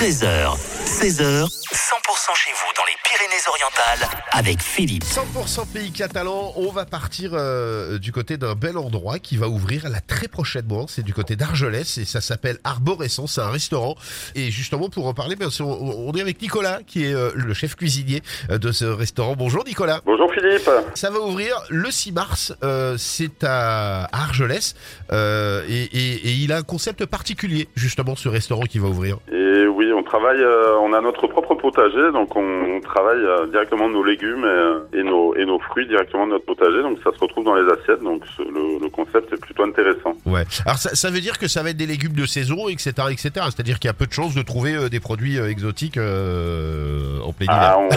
13h, 16h, 100% chez vous dans les Pyrénées-Orientales avec Philippe. 100% pays catalan, on va partir euh, du côté d'un bel endroit qui va ouvrir là très prochainement. C'est du côté d'Argelès et ça s'appelle Arborescence, c'est un restaurant. Et justement pour en parler, bien sûr, on, on est avec Nicolas qui est euh, le chef cuisinier euh, de ce restaurant. Bonjour Nicolas. Bonjour Philippe. Ça va ouvrir le 6 mars, euh, c'est à Argelès euh, et, et- et il a un concept particulier justement ce restaurant qui va ouvrir. Et on travaille, euh, on a notre propre potager, donc on, on travaille euh, directement nos légumes et, et nos, et nos fruits directement de notre potager, donc ça se retrouve dans les assiettes, donc ce- le, le concept est plutôt intéressant. Ouais. Alors ça, ça veut dire que ça va être des légumes de saison, etc., etc. C'est-à-dire qu'il y a peu de chances de trouver euh, des produits euh, exotiques euh, en plein. Ah, on,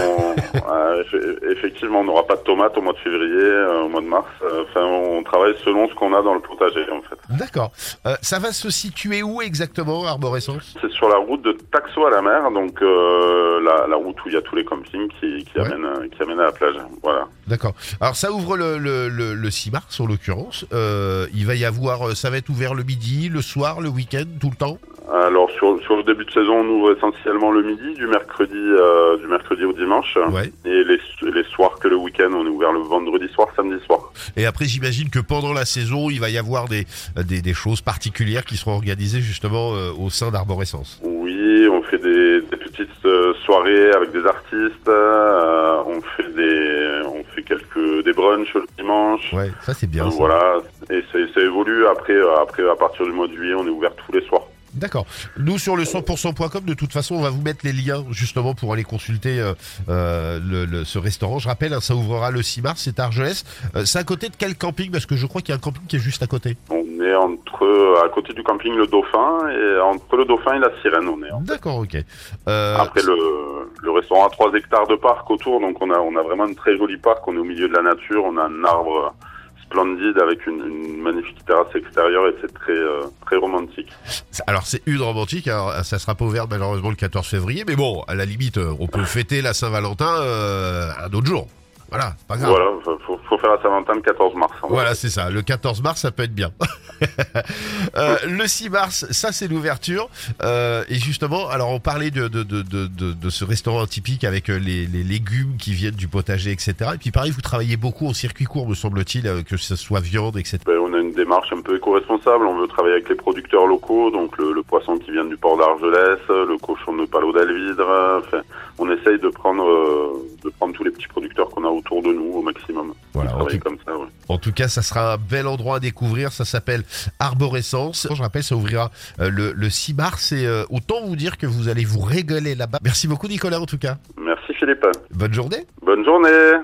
effectivement, on n'aura pas de tomates au mois de février, euh, au mois de mars. Euh, Enfin, on travaille selon ce qu'on a dans le potager, en fait. D'accord. Euh, ça va se situer où exactement, Arborescence? C'est sur la route de Taxo à la mer, donc euh, la, la route où il y a tous les campings qui, qui, Ouais. amènent, euh, qui amènent à la plage. Voilà. D'accord. Alors ça ouvre le, le, le, le 6 mars en l'occurrence. Euh, il va y avoir, ça va être ouvert le midi, le soir, le week-end, tout le temps? Alors sur, sur le début de saison, on ouvre essentiellement le midi, du mercredi, euh, du mercredi au dimanche, Ouais. et les, les soirs que le week-end, on est ouvert le vendredi soir, samedi soir. Et après, j'imagine que pendant la saison, il va y avoir des, des, des choses particulières qui seront organisées justement euh, au sein d'Arborescence. Oui, fait des, des petites euh, soirées avec des artistes, euh, on fait des, on fait quelques des brunchs le dimanche. Ouais, ça c'est bien. Ça. voilà, et ça, ça évolue. Après, euh, après, à partir du mois de juillet, on est ouvert tous les soirs. D'accord. Nous sur le 100%.com, de toute façon, on va vous mettre les liens justement pour aller consulter euh, euh, le, le- ce restaurant. Je rappelle, hein, ça ouvrira le 6 mars, c'est à Argelès. Euh, c'est à côté de quel camping? Parce que je crois qu'il y a un camping qui est juste à côté. On est entre, à côté du camping Le Dauphin, et entre le Dauphin et la Sirène, on est. D'accord, ok. Euh, Après le, le restaurant a 3 hectares de parc autour, donc on a, on a vraiment un très joli parc. On est au milieu de la nature, on a un arbre splendide avec une, une magnifique terrasse extérieure et c'est très, euh, très romantique. Alors c'est une romantique, hein, ça sera pas ouvert malheureusement le 14 février, mais bon, à la limite, euh, on peut fêter la Saint-Valentin euh, un autre jour. Voilà, c'est pas grave. Voilà, faut, faut faire la Saint-Valentin le 14 mars. hein. Voilà, c'est ça. Le 14 mars, ça peut être bien. Euh, le 6 mars, ça c'est l'ouverture. Euh, et justement, alors on parlait de, de, de, de, ce restaurant typique avec euh, les, les légumes qui viennent du potager, etc. Et puis pareil, vous travaillez beaucoup en circuit court, me semble-t-il, que ce soit viande, etc. Ben, on a une démarche un peu éco-responsable. On veut travailler avec les producteurs locaux, donc le, le poisson qui vient du port d'Argelès, le cochon de Palo d'Alvidre. Enfin, on essaye de prendre, euh, de prendre tous les petits producteurs autour de nous au maximum. Voilà, en tout- comme ça, ouais. En tout cas, ça sera un bel endroit à découvrir. Ça s'appelle Arborescence. Je rappelle, ça ouvrira euh, le, le 6 mars. Et euh, autant vous dire que vous allez vous régaler là-bas. Merci beaucoup, Nicolas, en tout cas. Merci Philippe. Bonne journée. Bonne journée.